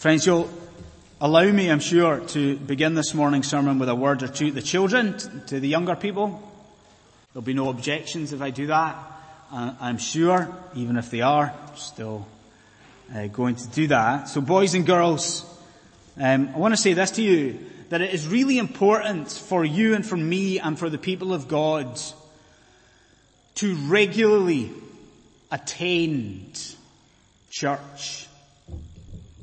Friends, you'll allow me, I'm sure, to begin this morning's sermon with a word or two to the children, to the younger people. There'll be no objections if I do that. Uh, I'm sure, even if they are, I'm still uh, going to do that. So boys and girls, um, I want to say this to you, that it is really important for you and for me and for the people of God to regularly attend church.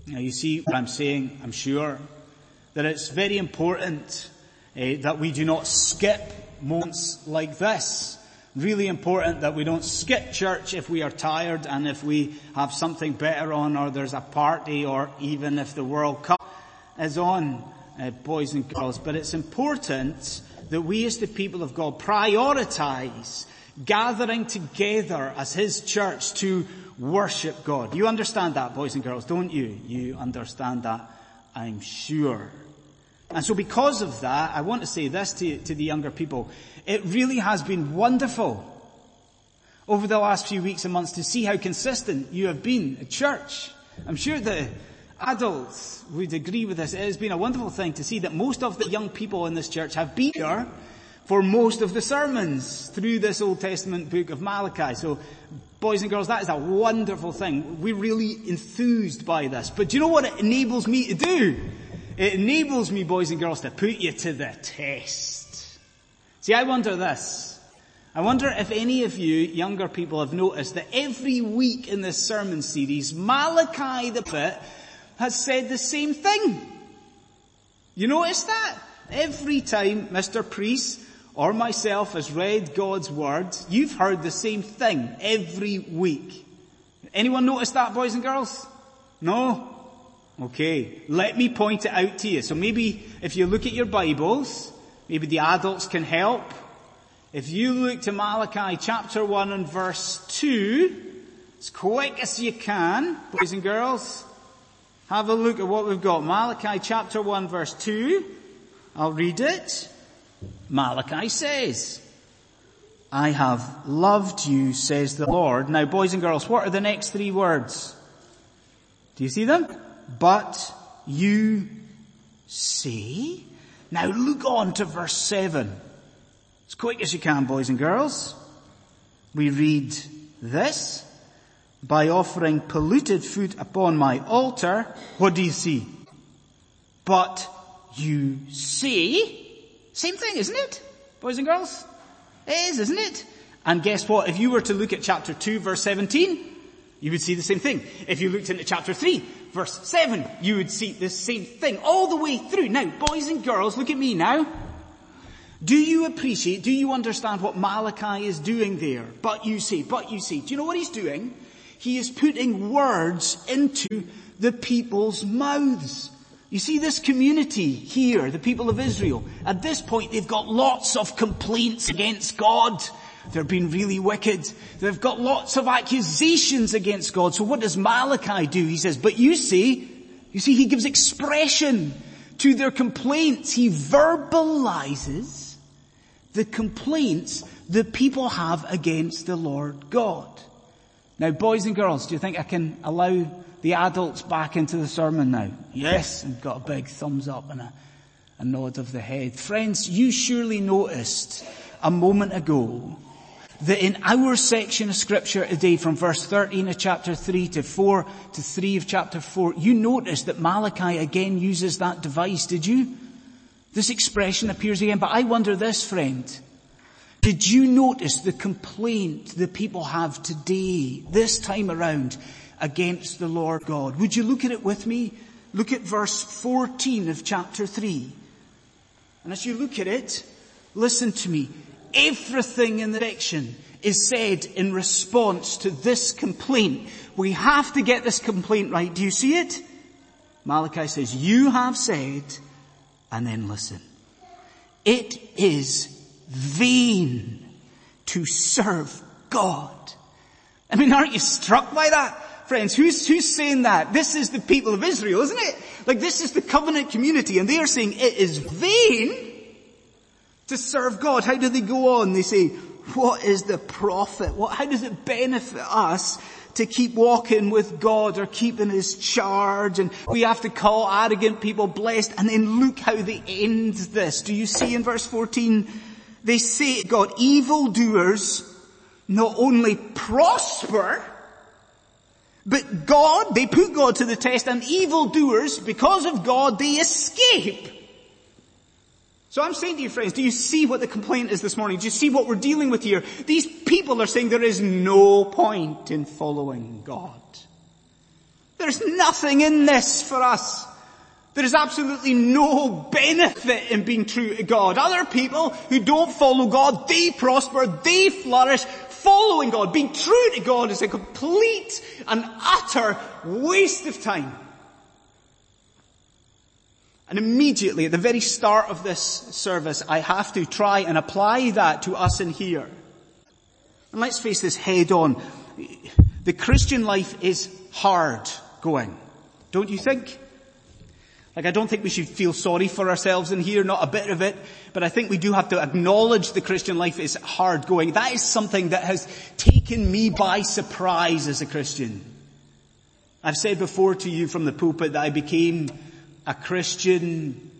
Now you see what I'm saying, I'm sure, that it's very important uh, that we do not skip moments like this. Really important that we don't skip church if we are tired and if we have something better on or there's a party or even if the World Cup is on, uh, boys and girls. But it's important that we as the people of God prioritize gathering together as His church to worship God. You understand that, boys and girls, don't you? You understand that, I'm sure. And so because of that, I want to say this to, to the younger people. It really has been wonderful over the last few weeks and months to see how consistent you have been at church. I'm sure the adults would agree with this. It has been a wonderful thing to see that most of the young people in this church have been here for most of the sermons through this Old Testament book of Malachi. So boys and girls, that is a wonderful thing. We're really enthused by this. But do you know what it enables me to do? It enables me, boys and girls, to put you to the test. See, I wonder this. I wonder if any of you younger people have noticed that every week in this sermon series, Malachi the prophet has said the same thing. You notice that? Every time Mr. Priest or myself has read God's word, you've heard the same thing every week. Anyone notice that, boys and girls? No? Okay. Let me point it out to you. So maybe if you look at your Bibles, maybe the adults can help. If you look to Malachi chapter 1 and verse 2, as quick as you can, boys and girls, have a look at what we've got. Malachi chapter 1 verse 2. I'll read it. Malachi says, I have loved you, says the Lord. Now boys and girls, what are the next three words? Do you see them? But you say. Now look on to verse 7. As quick as you can, boys and girls. We read this. By offering polluted food upon my altar, what do you see? But you say, same thing, isn't it? Boys and girls? It is, isn't it? And guess what? If you were to look at chapter 2 verse 17, you would see the same thing. If you looked into chapter 3 verse 7, you would see the same thing all the way through. Now, boys and girls, look at me now. Do you appreciate, do you understand what Malachi is doing there? But you see, but you see. Do you know what he's doing? He is putting words into the people's mouths. You see this community here, the people of Israel, at this point they've got lots of complaints against God. They're being really wicked. They've got lots of accusations against God. So what does Malachi do? He says, but you see, you see, he gives expression to their complaints. He verbalizes the complaints the people have against the Lord God. Now boys and girls, do you think I can allow the adults back into the sermon now? Yes, and got a big thumbs up and a, a nod of the head. Friends, you surely noticed a moment ago that in our section of scripture today from verse 13 of chapter 3 to 4 to 3 of chapter 4, you noticed that Malachi again uses that device, did you? This expression appears again, but I wonder this friend. Did you notice the complaint the people have today, this time around, against the Lord God. Would you look at it with me? Look at verse 14 of chapter 3. And as you look at it, listen to me. Everything in the section is said in response to this complaint. We have to get this complaint right. Do you see it? Malachi says, you have said, and then listen. It is vain to serve God. I mean, aren't you struck by that? Friends, who's, who's saying that? This is the people of Israel, isn't it? Like this is the covenant community and they are saying it is vain to serve God. How do they go on? They say, what is the profit? What, how does it benefit us to keep walking with God or keeping His charge and we have to call arrogant people blessed and then look how they end this. Do you see in verse 14? They say God, evildoers not only prosper, but God, they put God to the test and evildoers, because of God, they escape. So I'm saying to you friends, do you see what the complaint is this morning? Do you see what we're dealing with here? These people are saying there is no point in following God. There's nothing in this for us. There is absolutely no benefit in being true to God. Other people who don't follow God, they prosper, they flourish. Following God, being true to God is a complete and utter waste of time. And immediately at the very start of this service, I have to try and apply that to us in here. And let's face this head on. The Christian life is hard going. Don't you think? Like I don't think we should feel sorry for ourselves in here, not a bit of it, but I think we do have to acknowledge the Christian life is hard going. That is something that has taken me by surprise as a Christian. I've said before to you from the pulpit that I became a Christian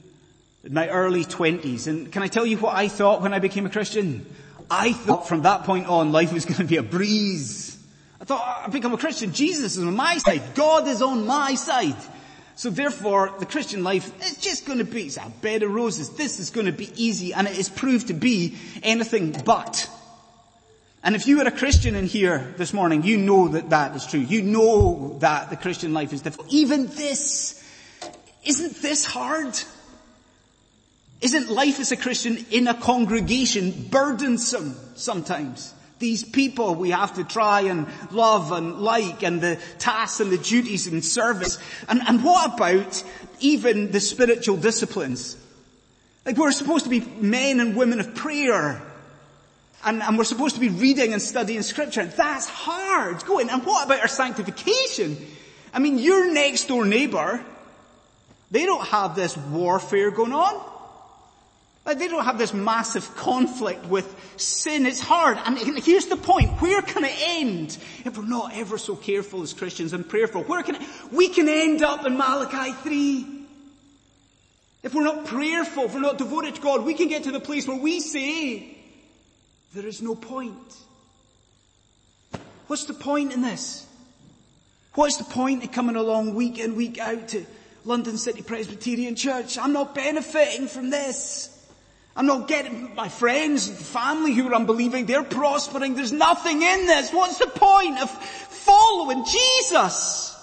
in my early twenties. And can I tell you what I thought when I became a Christian? I thought from that point on life was going to be a breeze. I thought I've become a Christian. Jesus is on my side. God is on my side. So therefore, the Christian life is just going to be it's a bed of roses. This is going to be easy, and it is proved to be anything but. And if you are a Christian in here this morning, you know that that is true. You know that the Christian life is difficult. Even this isn't this hard? Isn't life as a Christian in a congregation burdensome sometimes? These people we have to try and love and like and the tasks and the duties and service. And, and what about even the spiritual disciplines? Like we're supposed to be men and women of prayer. And, and we're supposed to be reading and studying scripture. That's hard going. And what about our sanctification? I mean, your next door neighbor they don't have this warfare going on. Like they don't have this massive conflict with sin. It's hard. And here's the point. Where can it end if we're not ever so careful as Christians and prayerful? Where can it, we can end up in Malachi 3. If we're not prayerful, if we're not devoted to God, we can get to the place where we say, there is no point. What's the point in this? What's the point in coming along week in, week out to London City Presbyterian Church. I'm not benefiting from this. I'm not getting my friends, family who are unbelieving, they're prospering. There's nothing in this. What's the point of following Jesus?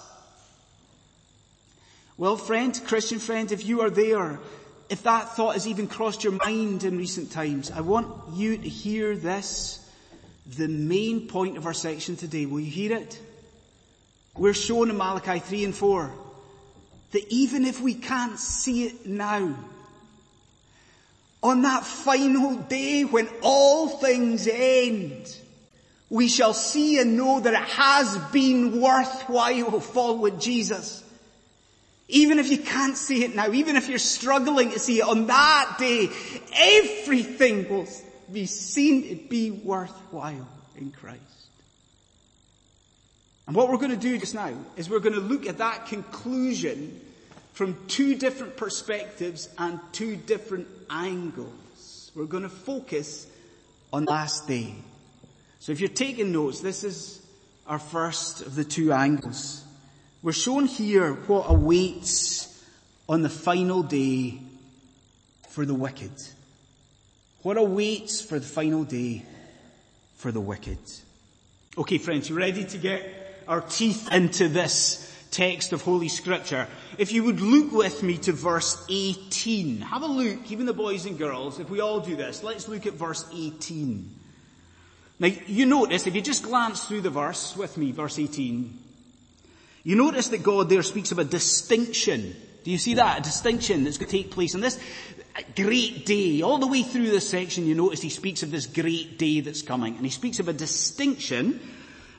Well, friend, Christian friend, if you are there, if that thought has even crossed your mind in recent times, I want you to hear this, the main point of our section today. Will you hear it? We're shown in Malachi 3 and 4 that even if we can't see it now, on that final day when all things end, we shall see and know that it has been worthwhile following Jesus. Even if you can't see it now, even if you're struggling to see it on that day, everything will be seen to be worthwhile in Christ. And what we're going to do just now is we're going to look at that conclusion from two different perspectives and two different angles. We're going to focus on last day. So if you're taking notes, this is our first of the two angles. We're shown here what awaits on the final day for the wicked. What awaits for the final day for the wicked. Okay friends, you ready to get our teeth into this text of Holy Scripture. If you would look with me to verse 18. Have a look, even the boys and girls, if we all do this, let's look at verse 18. Now, you notice, if you just glance through the verse with me, verse 18, you notice that God there speaks of a distinction. Do you see that? A distinction that's going to take place in this great day. All the way through this section, you notice he speaks of this great day that's coming. And he speaks of a distinction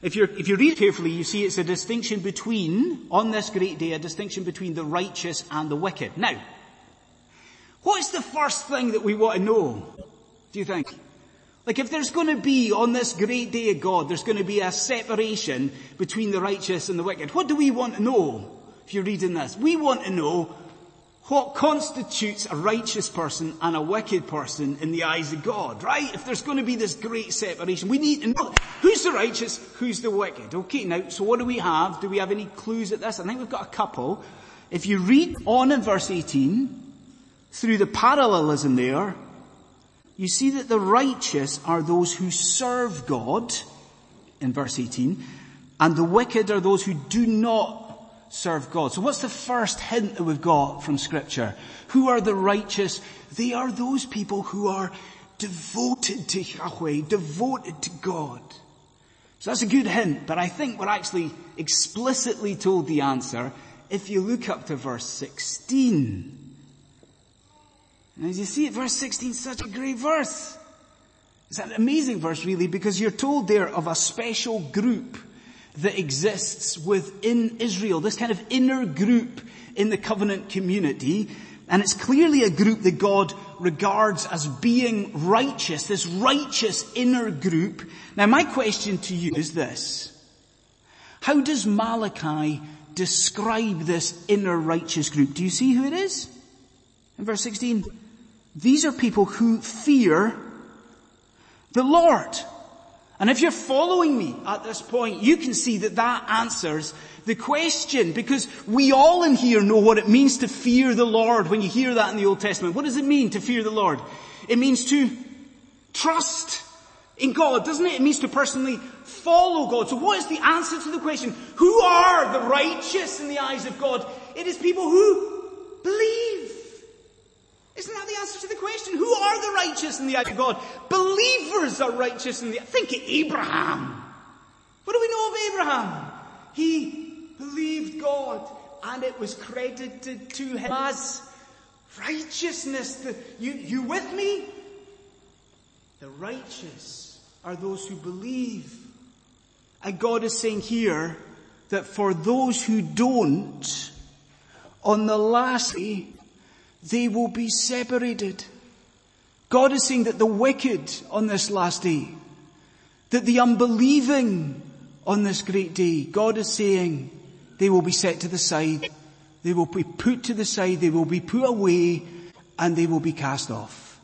if, if you read carefully, you see it's a distinction between, on this great day, a distinction between the righteous and the wicked. Now, what is the first thing that we want to know, do you think? Like if there's going to be on this great day of God, there's going to be a separation between the righteous and the wicked. What do we want to know if you're reading this? We want to know what constitutes a righteous person and a wicked person in the eyes of God, right? If there's going to be this great separation, we need to know who's the righteous, who's the wicked. Okay, now, so what do we have? Do we have any clues at this? I think we've got a couple. If you read on in verse 18, through the parallelism there, you see that the righteous are those who serve God, in verse 18, and the wicked are those who do not serve God. So what's the first hint that we've got from scripture? Who are the righteous? They are those people who are devoted to Yahweh, devoted to God. So that's a good hint, but I think we're actually explicitly told the answer if you look up to verse 16. And as you see verse 16 is such a great verse. It's an amazing verse really because you're told there of a special group that exists within Israel, this kind of inner group in the covenant community. And it's clearly a group that God regards as being righteous, this righteous inner group. Now my question to you is this. How does Malachi describe this inner righteous group? Do you see who it is? In verse 16, these are people who fear the Lord. And if you're following me at this point, you can see that that answers the question because we all in here know what it means to fear the Lord when you hear that in the Old Testament. What does it mean to fear the Lord? It means to trust in God, doesn't it? It means to personally follow God. So what is the answer to the question, who are the righteous in the eyes of God? It is people who believe. Isn't that the answer to the question? Who are the righteous in the eyes of God? Believers are righteous in the, think of Abraham. What do we know of Abraham? He believed God and it was credited to him as righteousness. The, you, you with me? The righteous are those who believe. And God is saying here that for those who don't, on the last day, they will be separated. God is saying that the wicked on this last day, that the unbelieving on this great day, God is saying they will be set to the side, they will be put to the side, they will be put away, and they will be cast off.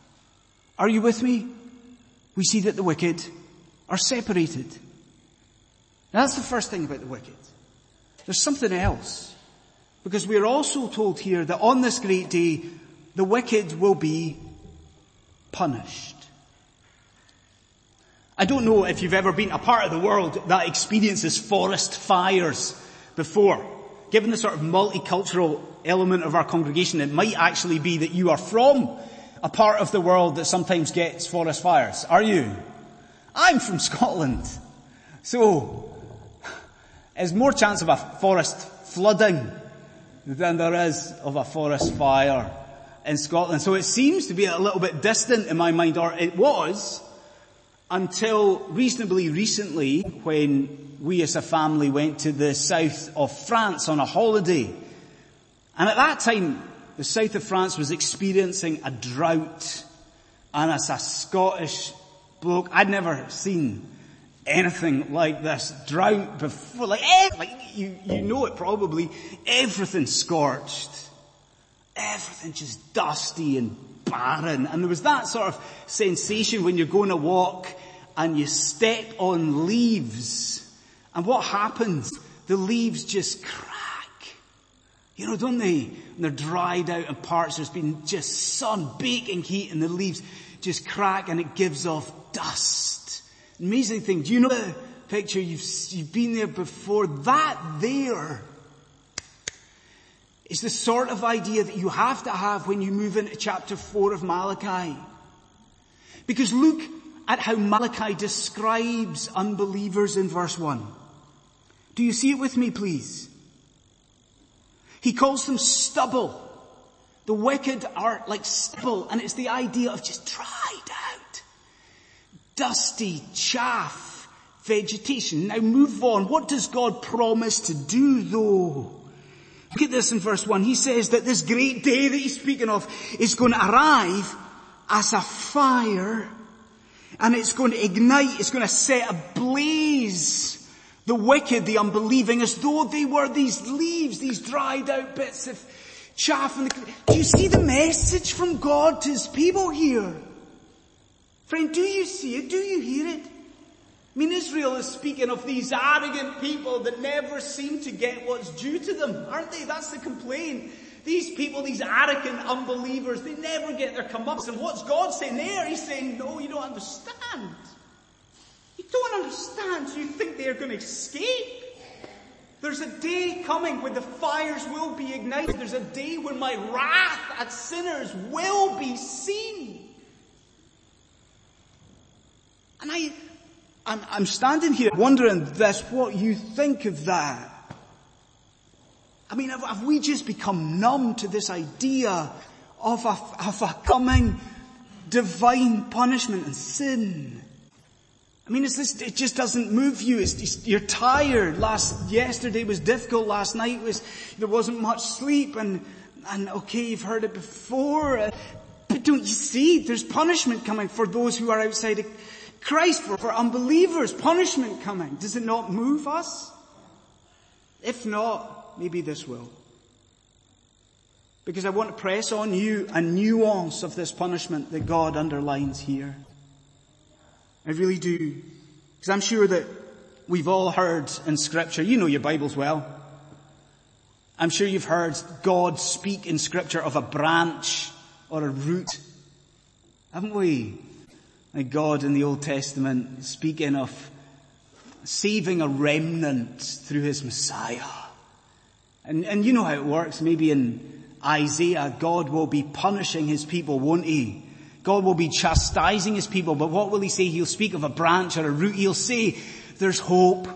Are you with me? We see that the wicked are separated. That's the first thing about the wicked. There's something else. Because we are also told here that on this great day, the wicked will be punished. I don't know if you've ever been a part of the world that experiences forest fires before. Given the sort of multicultural element of our congregation, it might actually be that you are from a part of the world that sometimes gets forest fires. Are you? I'm from Scotland. So, there's more chance of a forest flooding than there is of a forest fire in Scotland. So it seems to be a little bit distant in my mind, or it was, until reasonably recently when we as a family went to the south of France on a holiday. And at that time, the south of France was experiencing a drought. And as a Scottish bloke, I'd never seen anything like this drought before. Like, eh, like you, you know it probably. Everything scorched. Everything just dusty and barren. And there was that sort of sensation when you're going to walk and you step on leaves. And what happens? The leaves just crack. You know, don't they? And they're dried out in parts. There's been just sun, baking heat and the leaves just crack and it gives off dust. Amazing thing. Do you know the picture? You've, you've been there before. That there is the sort of idea that you have to have when you move into chapter 4 of Malachi. Because look at how Malachi describes unbelievers in verse 1. Do you see it with me please? He calls them stubble. The wicked are like stubble and it's the idea of just dried dusty chaff vegetation. Now move on. What does God promise to do though? Look at this in verse 1. He says that this great day that he's speaking of is going to arrive as a fire and it's going to ignite, it's going to set ablaze the wicked, the unbelieving, as though they were these leaves, these dried out bits of chaff. The, do you see the message from God to his people here? Friend, do you see it? Do you hear it? I mean, Israel is speaking of these arrogant people that never seem to get what's due to them, aren't they? That's the complaint. These people, these arrogant unbelievers, they never get their comeuppance. And what's God saying there? He's saying, no, you don't understand. You don't understand. You think they're going to escape. There's a day coming when the fires will be ignited. There's a day when my wrath at sinners will be seen. And I, I'm, I'm standing here wondering this, what you think of that. I mean, have, have we just become numb to this idea of a, of a coming divine punishment and sin? I mean, is this, it just doesn't move you. You're tired. Last, yesterday was difficult. Last night was, there wasn't much sleep and, and okay, you've heard it before. But don't you see? There's punishment coming for those who are outside Christ, for, for unbelievers. Punishment coming. Does it not move us? If not, maybe this will. Because I want to press on you a nuance of this punishment that God underlines here. I really do. Because I'm sure that we've all heard in scripture, you know your Bibles well. I'm sure you've heard God speak in scripture of a branch or a root. Haven't we? God in the Old Testament speaking of saving a remnant through his Messiah. And, and you know how it works. Maybe in Isaiah, God will be punishing his people, won't he? God will be chastising his people, but what will he say? He'll speak of a branch or a root. He'll say, there's hope.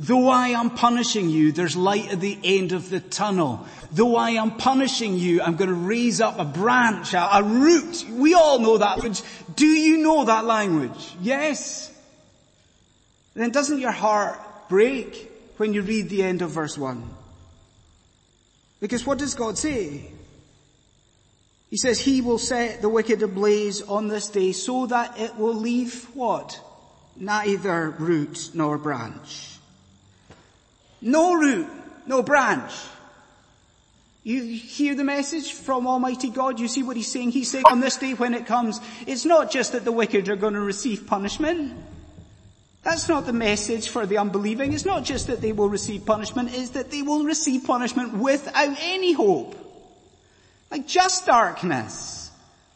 Though I am punishing you, there's light at the end of the tunnel. Though I am punishing you, I'm going to raise up a branch, a, root. We all know that language. Do you know that language? Yes. Then doesn't your heart break when you read the end of verse 1? Because what does God say? He says he will set the wicked ablaze on this day so that it will leave what? Neither root nor branch. No root, no branch. You hear the message from Almighty God? You see what He's saying? He's saying on this day when it comes, it's not just that the wicked are going to receive punishment. That's not the message for the unbelieving. It's not just that they will receive punishment, it's that they will receive punishment without any hope. Like just darkness.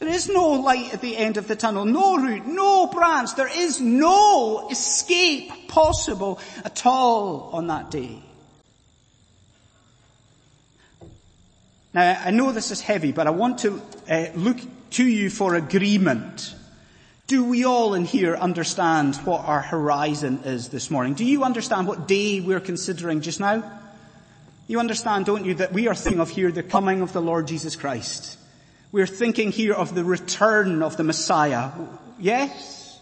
There is no light at the end of the tunnel, no root, no branch. There is no escape possible at all on that day. Now, I know this is heavy, but I want to uh, look to you for agreement. Do we all in here understand what our horizon is this morning? Do you understand what day we're considering just now? You understand, don't you, that we are thinking of here the coming of the Lord Jesus Christ. We're thinking here of the return of the Messiah. Yes?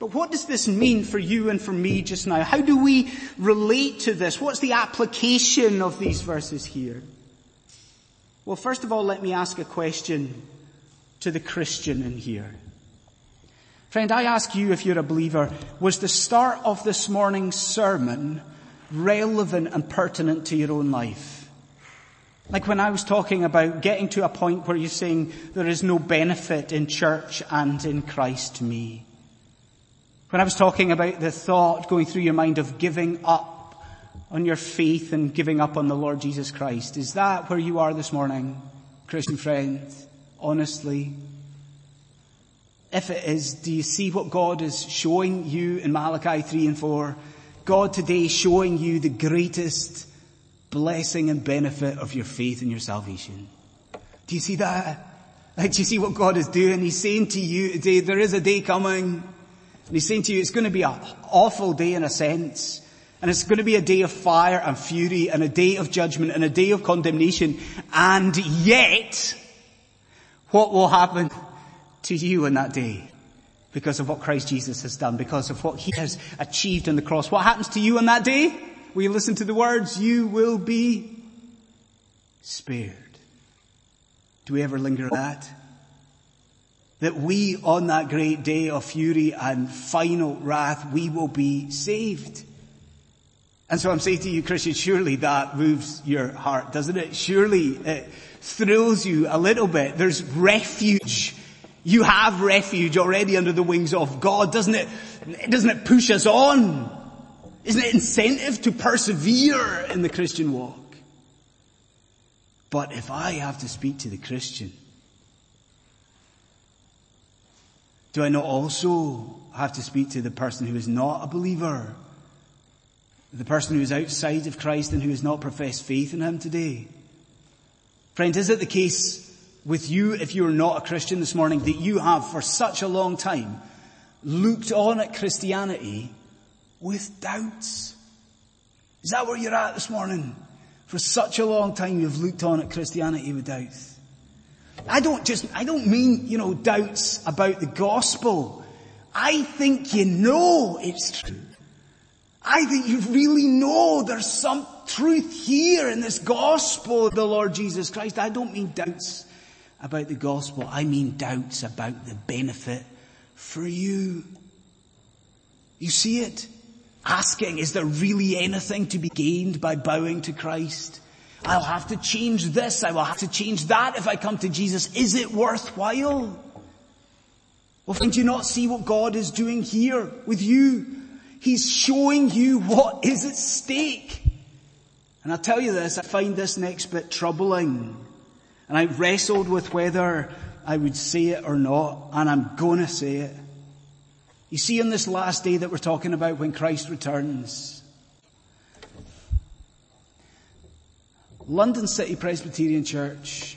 But what does this mean for you and for me just now? How do we relate to this? What's the application of these verses here? Well, first of all, let me ask a question to the Christian in here. Friend, I ask you if you're a believer, was the start of this morning's sermon relevant and pertinent to your own life. Like when I was talking about getting to a point where you're saying there is no benefit in church and in Christ to me. When I was talking about the thought going through your mind of giving up on your faith and giving up on the Lord Jesus Christ. Is that where you are this morning, Christian friend? Honestly? If it is, do you see what God is showing you in Malachi 3 and 4? God today showing you the greatest blessing and benefit of your faith and your salvation. Do you see that? Like, do you see what God is doing? He's saying to you today, there is a day coming. And he's saying to you, it's going to be an awful day in a sense. And it's going to be a day of fire and fury and a day of judgment and a day of condemnation. And yet, what will happen to you in that day? because of what Christ Jesus has done, because of what he has achieved on the cross. What happens to you on that day? Will you listen to the words? You will be spared. Do we ever linger at that? that we on that great day of fury and final wrath, we will be saved. And so I'm saying to you, Christian, surely that moves your heart, doesn't it? Surely it thrills you a little bit. There's refuge. You have refuge already under the wings of God, doesn't it? Doesn't it push us on? Isn't it incentive to persevere in the Christian walk? But if I have to speak to the Christian, do I not also have to speak to the person who is not a believer? The person who is outside of Christ and who has not professed faith in Him today? Friend, is it the case with you, if you're not a Christian this morning, that you have for such a long time looked on at Christianity with doubts? Is that where you're at this morning? For such a long time you've looked on at Christianity with doubts. I don't just, I don't mean, you know, doubts about the gospel. I think you know it's true. I think you really know there's some truth here in this gospel of the Lord Jesus Christ. I don't mean doubts about the gospel. I mean doubts about the benefit for you. You see it? Asking, is there really anything to be gained by bowing to Christ? I'll have to change this. I will have to change that if I come to Jesus. Is it worthwhile? Well, do you not see what God is doing here with you? He's showing you what is at stake. And I'll tell you this, I find this next bit troubling. And I wrestled with whether I would say it or not, and I'm gonna say it. You see on this last day that we're talking about when Christ returns, London City Presbyterian Church,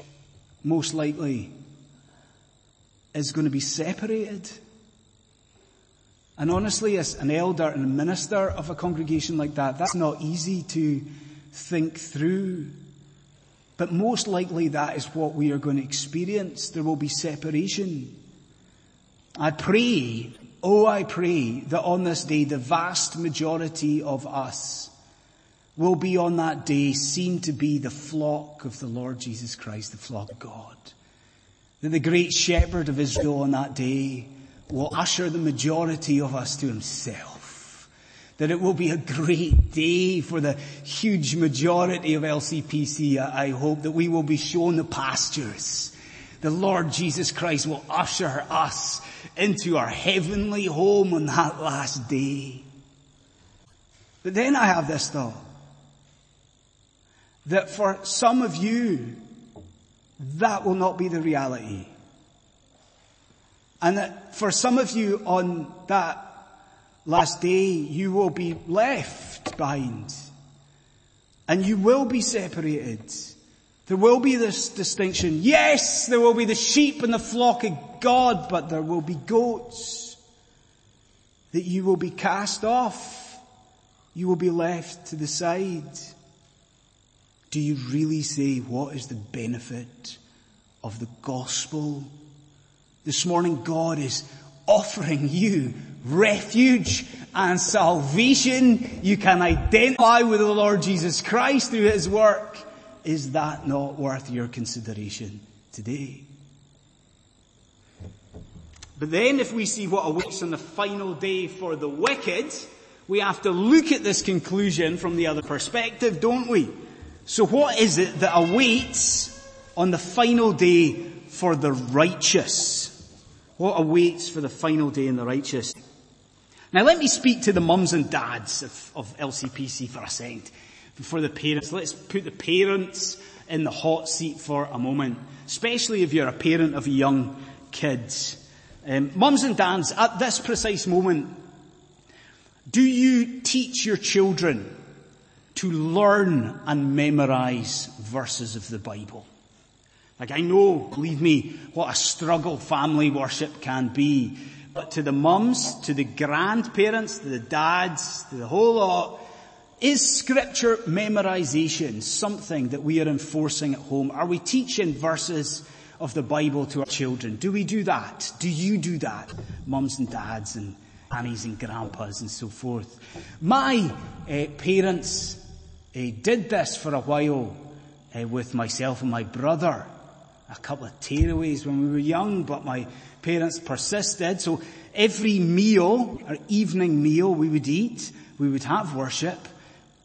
most likely, is going to be separated and honestly, as an elder and a minister of a congregation like that, that's not easy to think through. But most likely that is what we are going to experience. There will be separation. I pray, oh I pray, that on this day the vast majority of us will be on that day seen to be the flock of the Lord Jesus Christ, the flock of God. That the great shepherd of Israel on that day will usher the majority of us to himself. That it will be a great day for the huge majority of LCPC. I hope that we will be shown the pastures. The Lord Jesus Christ will usher us into our heavenly home on that last day. But then I have this thought. That for some of you, that will not be the reality. And that for some of you on that last day, you will be left behind. And you will be separated. There will be this distinction. Yes, there will be the sheep and the flock of God, but there will be goats. That you will be cast off. You will be left to the side. Do you really say, what is the benefit of the gospel this morning God is offering you refuge and salvation. You can identify with the Lord Jesus Christ through His work. Is that not worth your consideration today? But then if we see what awaits on the final day for the wicked, we have to look at this conclusion from the other perspective, don't we? So what is it that awaits on the final day for the righteous? What awaits for the final day in the righteous? Now let me speak to the mums and dads of, of LCPC for a second. For the parents, let's put the parents in the hot seat for a moment, especially if you're a parent of young kids. Um, mums and dads, at this precise moment, do you teach your children to learn and memorize verses of the Bible? Like I know, believe me, what a struggle family worship can be. But to the mums, to the grandparents, to the dads, to the whole lot, is scripture memorization something that we are enforcing at home? Are we teaching verses of the Bible to our children? Do we do that? Do you do that? Mums and dads and aunties and grandpas and so forth. My uh, parents uh, did this for a while uh, with myself and my brother. a couple of tearaways when we were young, but my parents persisted. So every meal, or evening meal we would eat, we would have worship,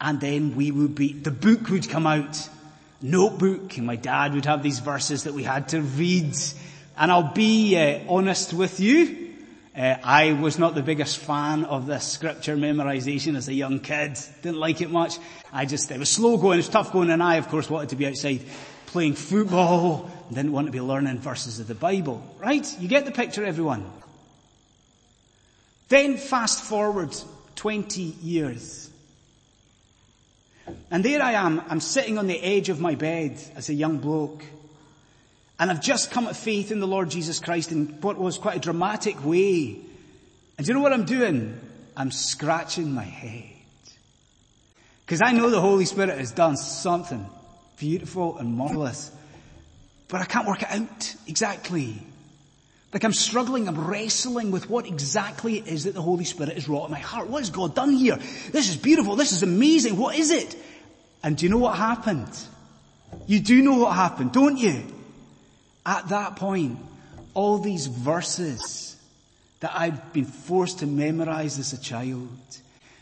and then we would be, the book would come out, notebook, and my dad would have these verses that we had to read. And I'll be uh, honest with you, uh, I was not the biggest fan of this scripture memorization as a young kid. Didn't like it much. I just, it was slow going, it was tough going, and I of course wanted to be outside playing football, didn't want to be learning verses of the Bible. Right? You get the picture everyone. Then fast forward 20 years. And there I am, I'm sitting on the edge of my bed as a young bloke. And I've just come to faith in the Lord Jesus Christ in what was quite a dramatic way. And do you know what I'm doing? I'm scratching my head. Because I know the Holy Spirit has done something beautiful and marvelous. But I can't work it out exactly. Like I'm struggling, I'm wrestling with what exactly it is that the Holy Spirit has wrought in my heart. What has God done here? This is beautiful, this is amazing, what is it? And do you know what happened? You do know what happened, don't you? At that point, all these verses that I'd been forced to memorize as a child,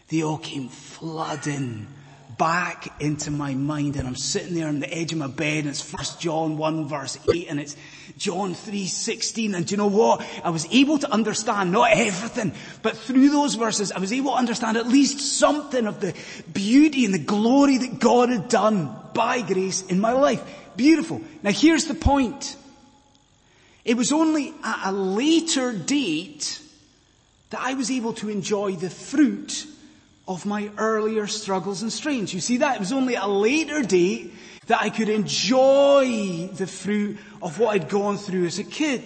they all came flooding back into my mind and I'm sitting there on the edge of my bed and it's first John 1 verse 8 and it's John 3 16 and do you know what? I was able to understand not everything, but through those verses I was able to understand at least something of the beauty and the glory that God had done by grace in my life. Beautiful. Now here's the point. It was only at a later date that I was able to enjoy the fruit of my earlier struggles and strains. You see that? It was only at a later date that I could enjoy the fruit of what I'd gone through as a kid.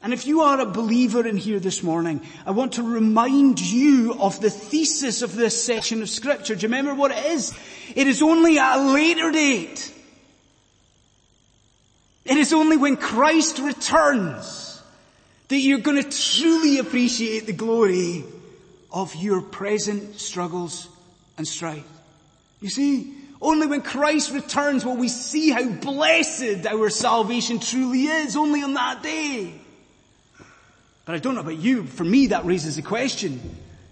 And if you are a believer in here this morning, I want to remind you of the thesis of this section of scripture. Do you remember what it is? It is only at a later date it is only when Christ returns that you're going to truly appreciate the glory of your present struggles and strife. You see, only when Christ returns will we see how blessed our salvation truly is, only on that day. But I don't know about you, for me that raises a question.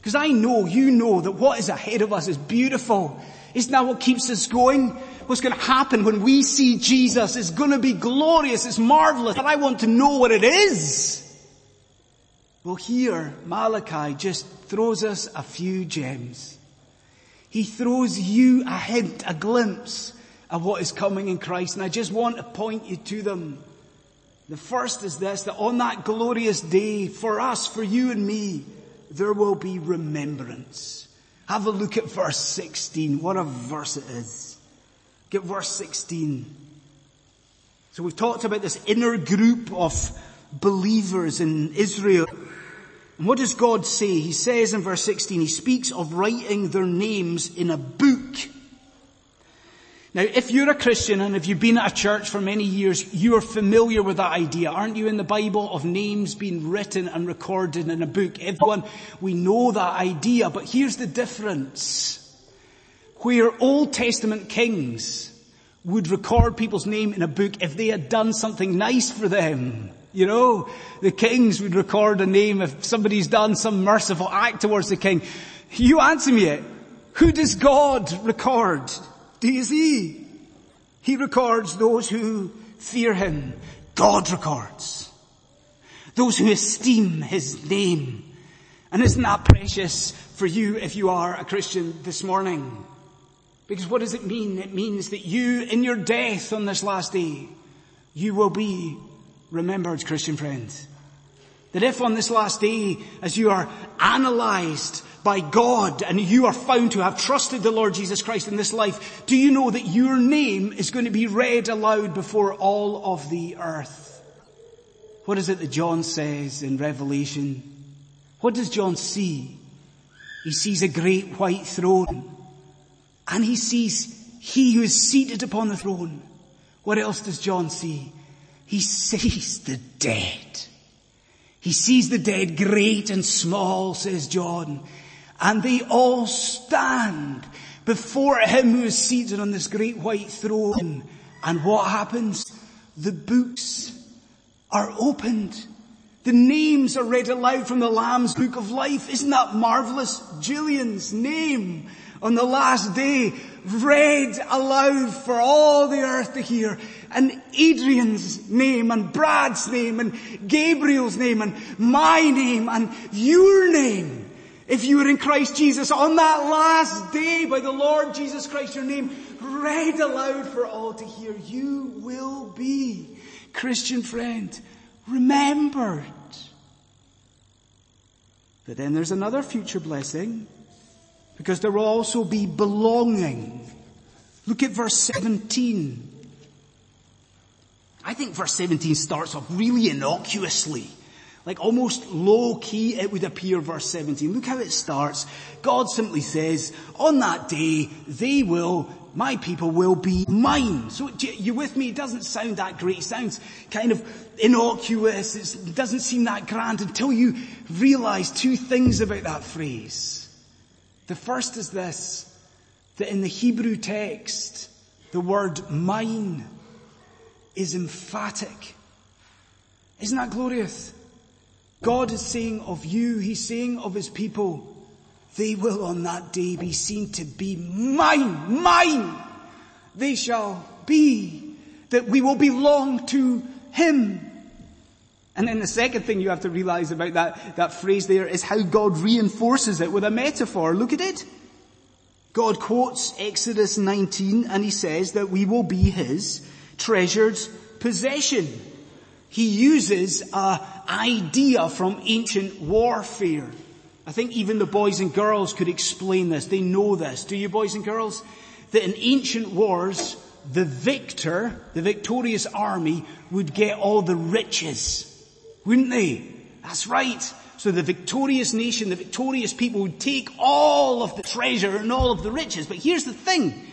Because I know, you know that what is ahead of us is beautiful. Isn't that what keeps us going? what's going to happen when we see Jesus is going to be glorious, it's marvelous, but I want to know what it is. Well here, Malachi just throws us a few gems. He throws you a hint, a glimpse of what is coming in Christ, and I just want to point you to them. The first is this, that on that glorious day, for us, for you and me, there will be remembrance. Have a look at verse 16. What a verse it is. Get verse 16. So we've talked about this inner group of believers in Israel. And what does God say? He says in verse 16, He speaks of writing their names in a book. Now, if you're a Christian and if you've been at a church for many years, you are familiar with that idea, aren't you, in the Bible of names being written and recorded in a book? Everyone, we know that idea, but here's the difference where Old Testament kings would record people's name in a book if they had done something nice for them. You know, the kings would record a name if somebody's done some merciful act towards the king. You answer me, who does God record? Do you see? He records those who fear him. God records. Those who esteem his name. And isn't that precious for you if you are a Christian this morning? Because what does it mean? It means that you, in your death on this last day, you will be remembered, Christian friends. That if on this last day, as you are analyzed by God and you are found to have trusted the Lord Jesus Christ in this life, do you know that your name is going to be read aloud before all of the earth? What is it that John says in Revelation? What does John see? He sees a great white throne and he sees he who is seated upon the throne. What else does John see? He sees the dead. He sees the dead great and small, says John. And they all stand before him who is seated on this great white throne. And what happens? the books are opened. The names are read aloud from the Lamb's book of life. Isn't that marvelous? Julian's name on the last day read aloud for all the earth to hear. And Adrian's name and Brad's name and Gabriel's name and my name and your name. If you were in Christ Jesus on that last day by the Lord Jesus Christ, your name read aloud for all to hear. You will be, Christian friend, remembered. But then there's another future blessing because there will also be belonging. Look at verse 17. I think verse 17 starts off really innocuously. Like almost low key it would appear verse 17. Look how it starts. God simply says, on that day they will, my people will be mine. So you with me? It doesn't sound that great. It sounds kind of innocuous. It doesn't seem that grand until you realize two things about that phrase. The first is this, that in the Hebrew text, the word mine is emphatic. Isn't that glorious? God is saying of you, He's saying of His people, they will on that day be seen to be mine, mine. They shall be, that we will belong to Him. And then the second thing you have to realize about that, that phrase there is how God reinforces it with a metaphor. Look at it. God quotes Exodus 19 and he says that we will be his treasured possession. He uses a idea from ancient warfare. I think even the boys and girls could explain this. They know this. Do you boys and girls? That in ancient wars, the victor, the victorious army would get all the riches wouldn't they? That's right. So the victorious nation, the victorious people would take all of the treasure and all of the riches. But here's the thing.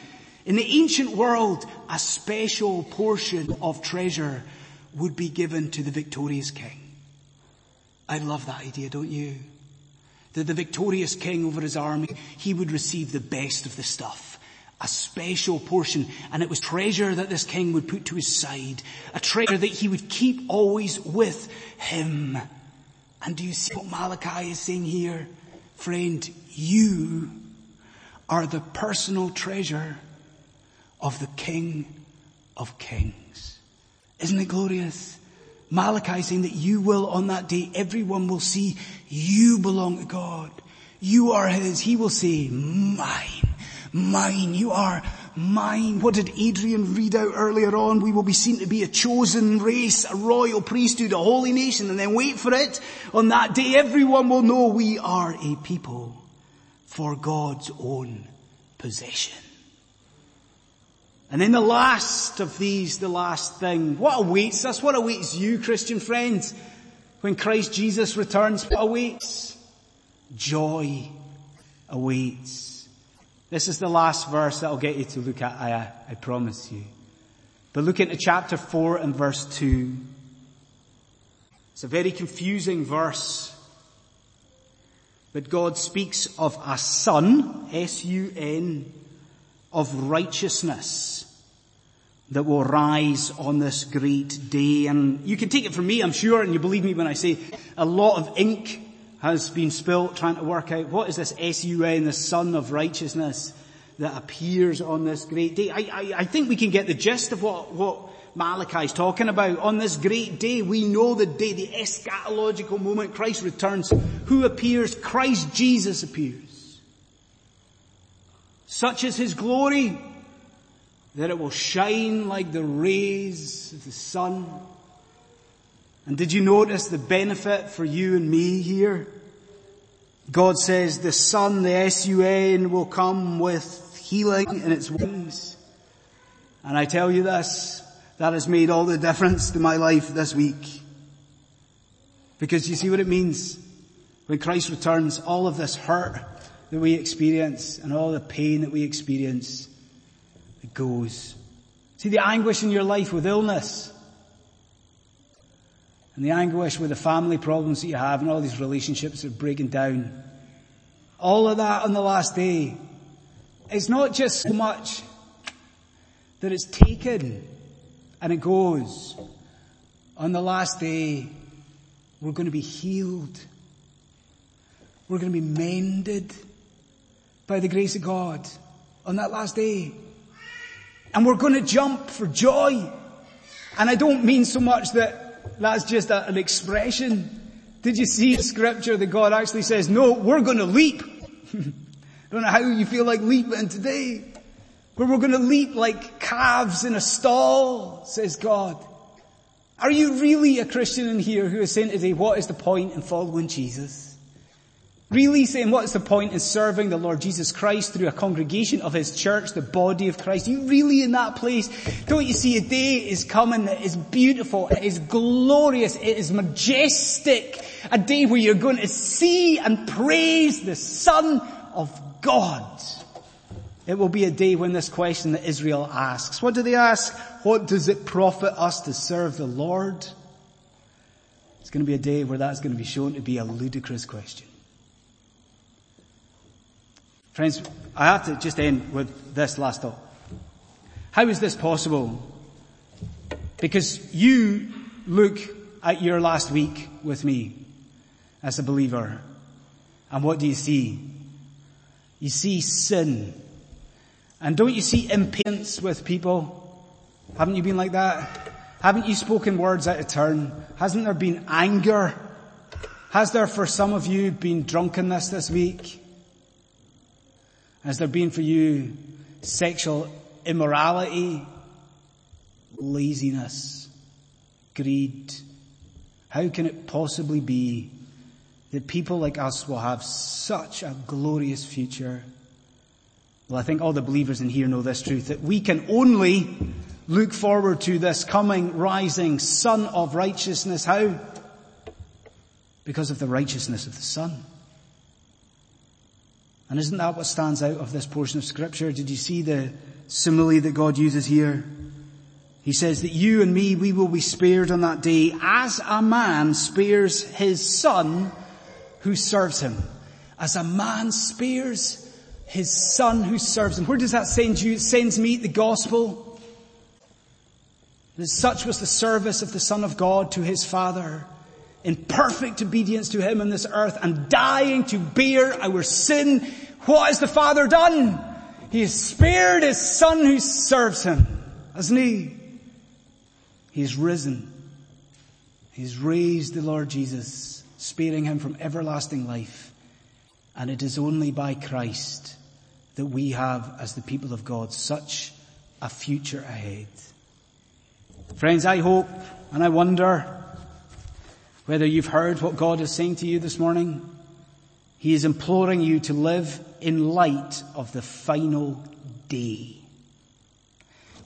In the ancient world, a special portion of treasure would be given to the victorious king. I love that idea, don't you? That the victorious king over his army, he would receive the best of the stuff a special portion, and it was treasure that this king would put to his side, a treasure that he would keep always with him. And do you see what Malachi is saying here? Friend, you are the personal treasure of the King of Kings. Isn't it glorious? Malachi saying that you will on that day, everyone will see you belong to God. You are His. He will say, mine mine. You are mine. What did Adrian read out earlier on? We will be seen to be a chosen race, a royal priesthood, a holy nation, and then wait for it. On that day, everyone will know we are a people for God's own possession. And then the last of these, the last thing, what awaits us? What awaits you, Christian friends? When Christ Jesus returns, what awaits? Joy awaits. This is the last verse that I'll get you to look at, I, I promise you. But look into chapter 4 and verse 2. It's a very confusing verse. But God speaks of a sun, S-U-N, of righteousness that will rise on this great day. And you can take it from me, I'm sure, and you believe me when I say a lot of ink has been spilt trying to work out what is this S-U-N, the Sun of Righteousness that appears on this great day. I, I, I think we can get the gist of what, what Malachi is talking about. On this great day, we know the day, the eschatological moment Christ returns. Who appears? Christ Jesus appears. Such is His glory that it will shine like the rays of the sun and did you notice the benefit for you and me here? God says the sun, the S-U-N, will come with healing in its wings. And I tell you this, that has made all the difference to my life this week. Because you see what it means? When Christ returns, all of this hurt that we experience and all the pain that we experience, it goes. See the anguish in your life with illness, and the anguish with the family problems that you have and all these relationships that are breaking down. All of that on the last day. It's not just so much that it's taken And it goes, on the last day, we're going to be healed. We're going to be mended by the grace of God on that last day. And we're going to jump for joy. And I don't mean so much that that's just a, an expression. Did you see the scripture that God actually says, no, we're going to leap. I don't know how you feel like leaping today. But we're going to leap like calves in a stall, says God. Are you really a Christian in here who is saying today, what is the point in following Jesus? Really saying what's the point in serving the Lord Jesus Christ through a congregation of His church, the body of Christ? Are you really in that place? Don't you see a day is coming that is beautiful, it is glorious, it is majestic, a day where you're going to see and praise the Son of God. It will be a day when this question that Israel asks, what do they ask? What does it profit us to serve the Lord? It's going to be a day where that's going to be shown to be a ludicrous question. Friends, I have to just end with this last thought. How is this possible? Because you look at your last week with me as a believer, and what do you see? You see sin. And don't you see impatience with people? Haven't you been like that? Haven't you spoken words out of turn? Hasn't there been anger? Has there for some of you been drunkenness this week? Has there been for you sexual immorality, laziness, greed? How can it possibly be that people like us will have such a glorious future? Well, I think all the believers in here know this truth, that we can only look forward to this coming, rising sun of righteousness. How? Because of the righteousness of the Son. And isn't that what stands out of this portion of scripture? Did you see the simile that God uses here? He says that you and me, we will be spared on that day as a man spares his son who serves him. As a man spares his son who serves him. Where does that send you? It sends me the gospel. Such was the service of the son of God to his father in perfect obedience to him on this earth and dying to bear our sin what has the Father done? He has spared His Son who serves Him, hasn't He? He's risen. He's raised the Lord Jesus, sparing Him from everlasting life. And it is only by Christ that we have, as the people of God, such a future ahead. Friends, I hope and I wonder whether you've heard what God is saying to you this morning. He is imploring you to live in light of the final day.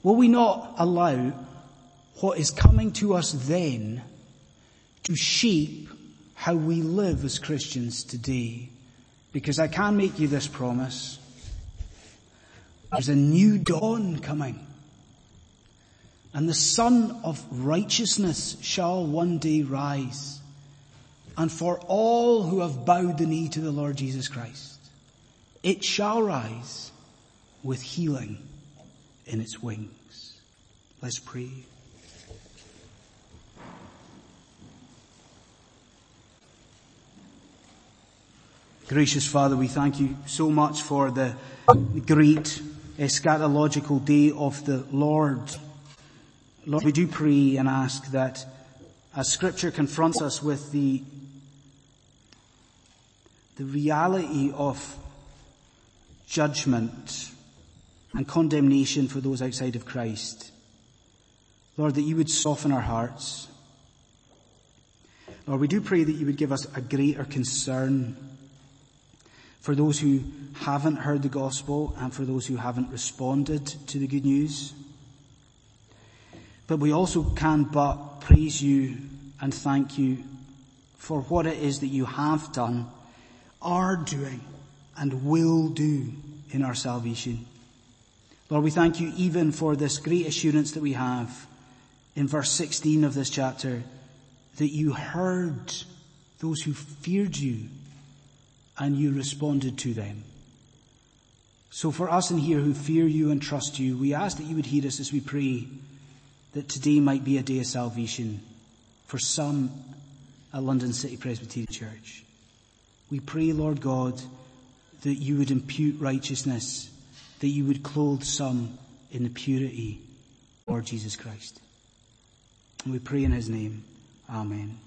Will we not allow what is coming to us then to shape how we live as Christians today? Because I can make you this promise. There's a new dawn coming. And the sun of righteousness shall one day rise and for all who have bowed the knee to the Lord Jesus Christ. It shall rise with healing in its wings. Let's pray. Gracious Father, we thank you so much for the great eschatological day of the Lord. Lord, we do pray and ask that as scripture confronts us with the the reality of judgment and condemnation for those outside of Christ. Lord, that you would soften our hearts. Lord, we do pray that you would give us a greater concern for those who haven't heard the gospel and for those who haven't responded to the good news. But we also can but praise you and thank you for what it is that you have done are doing and will do in our salvation. Lord, we thank you even for this great assurance that we have in verse 16 of this chapter that you heard those who feared you and you responded to them. So for us in here who fear you and trust you, we ask that you would hear us as we pray that today might be a day of salvation for some at London City Presbyterian Church. We pray, Lord God, that you would impute righteousness, that you would clothe some in the purity, Lord Jesus Christ. And we pray in his name. Amen.